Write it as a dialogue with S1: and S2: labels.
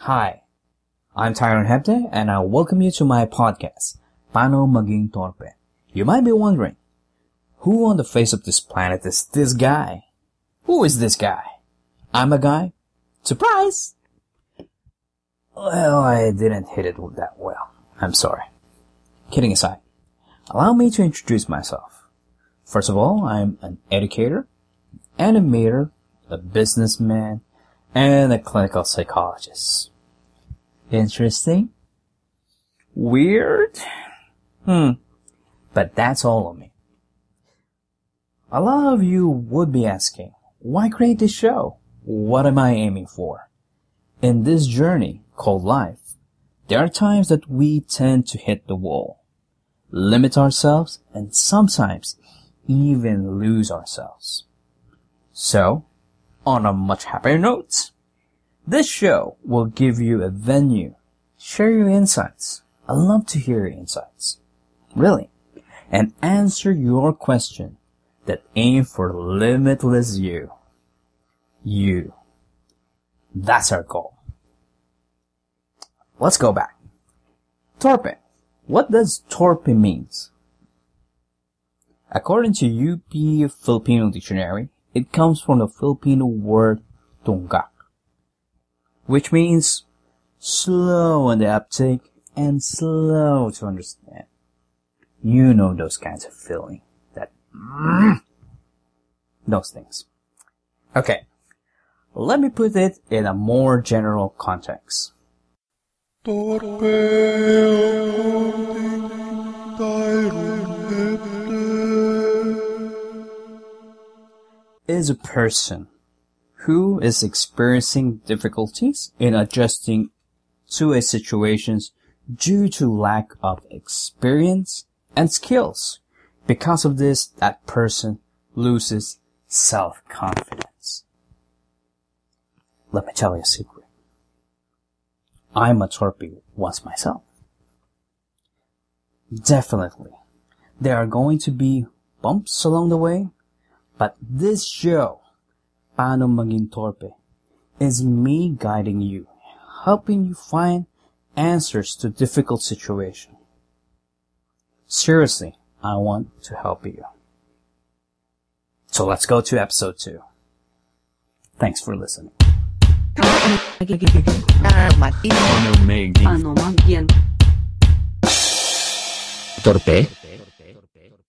S1: Hi, I'm Tyron Hepte and I welcome you to my podcast, Paano Maging Torpe. You might be wondering, who on the face of this planet is this guy? Who is this guy? I'm a guy? Surprise! Well, I didn't hit it that well. I'm sorry. Kidding aside, allow me to introduce myself. First of all, I'm an educator, animator, a businessman, and a clinical psychologist. Interesting? Weird? Hmm. But that's all of me. A lot of you would be asking, why create this show? What am I aiming for? In this journey called life, there are times that we tend to hit the wall, limit ourselves, and sometimes even lose ourselves. So, on a much happier note, this show will give you a venue, share your insights. I love to hear your insights. Really. And answer your question that aim for limitless you. You. That's our goal. Let's go back. Torpe. What does torpe means? According to UP Filipino Dictionary, it comes from the Filipino word tunggak, which means slow on the uptake and slow to understand. You know those kinds of feeling that those things. Okay. Let me put it in a more general context. Is a person who is experiencing difficulties in adjusting to a situations due to lack of experience and skills. Because of this, that person loses self-confidence. Let me tell you a secret. I'm a torpe once myself. Definitely. There are going to be bumps along the way, but this show, Paano Maging Torpe, is me guiding you, helping you find answers to difficult situations. Seriously, I want to help you. So let's go to episode 2. Thanks for listening.
S2: Torpe?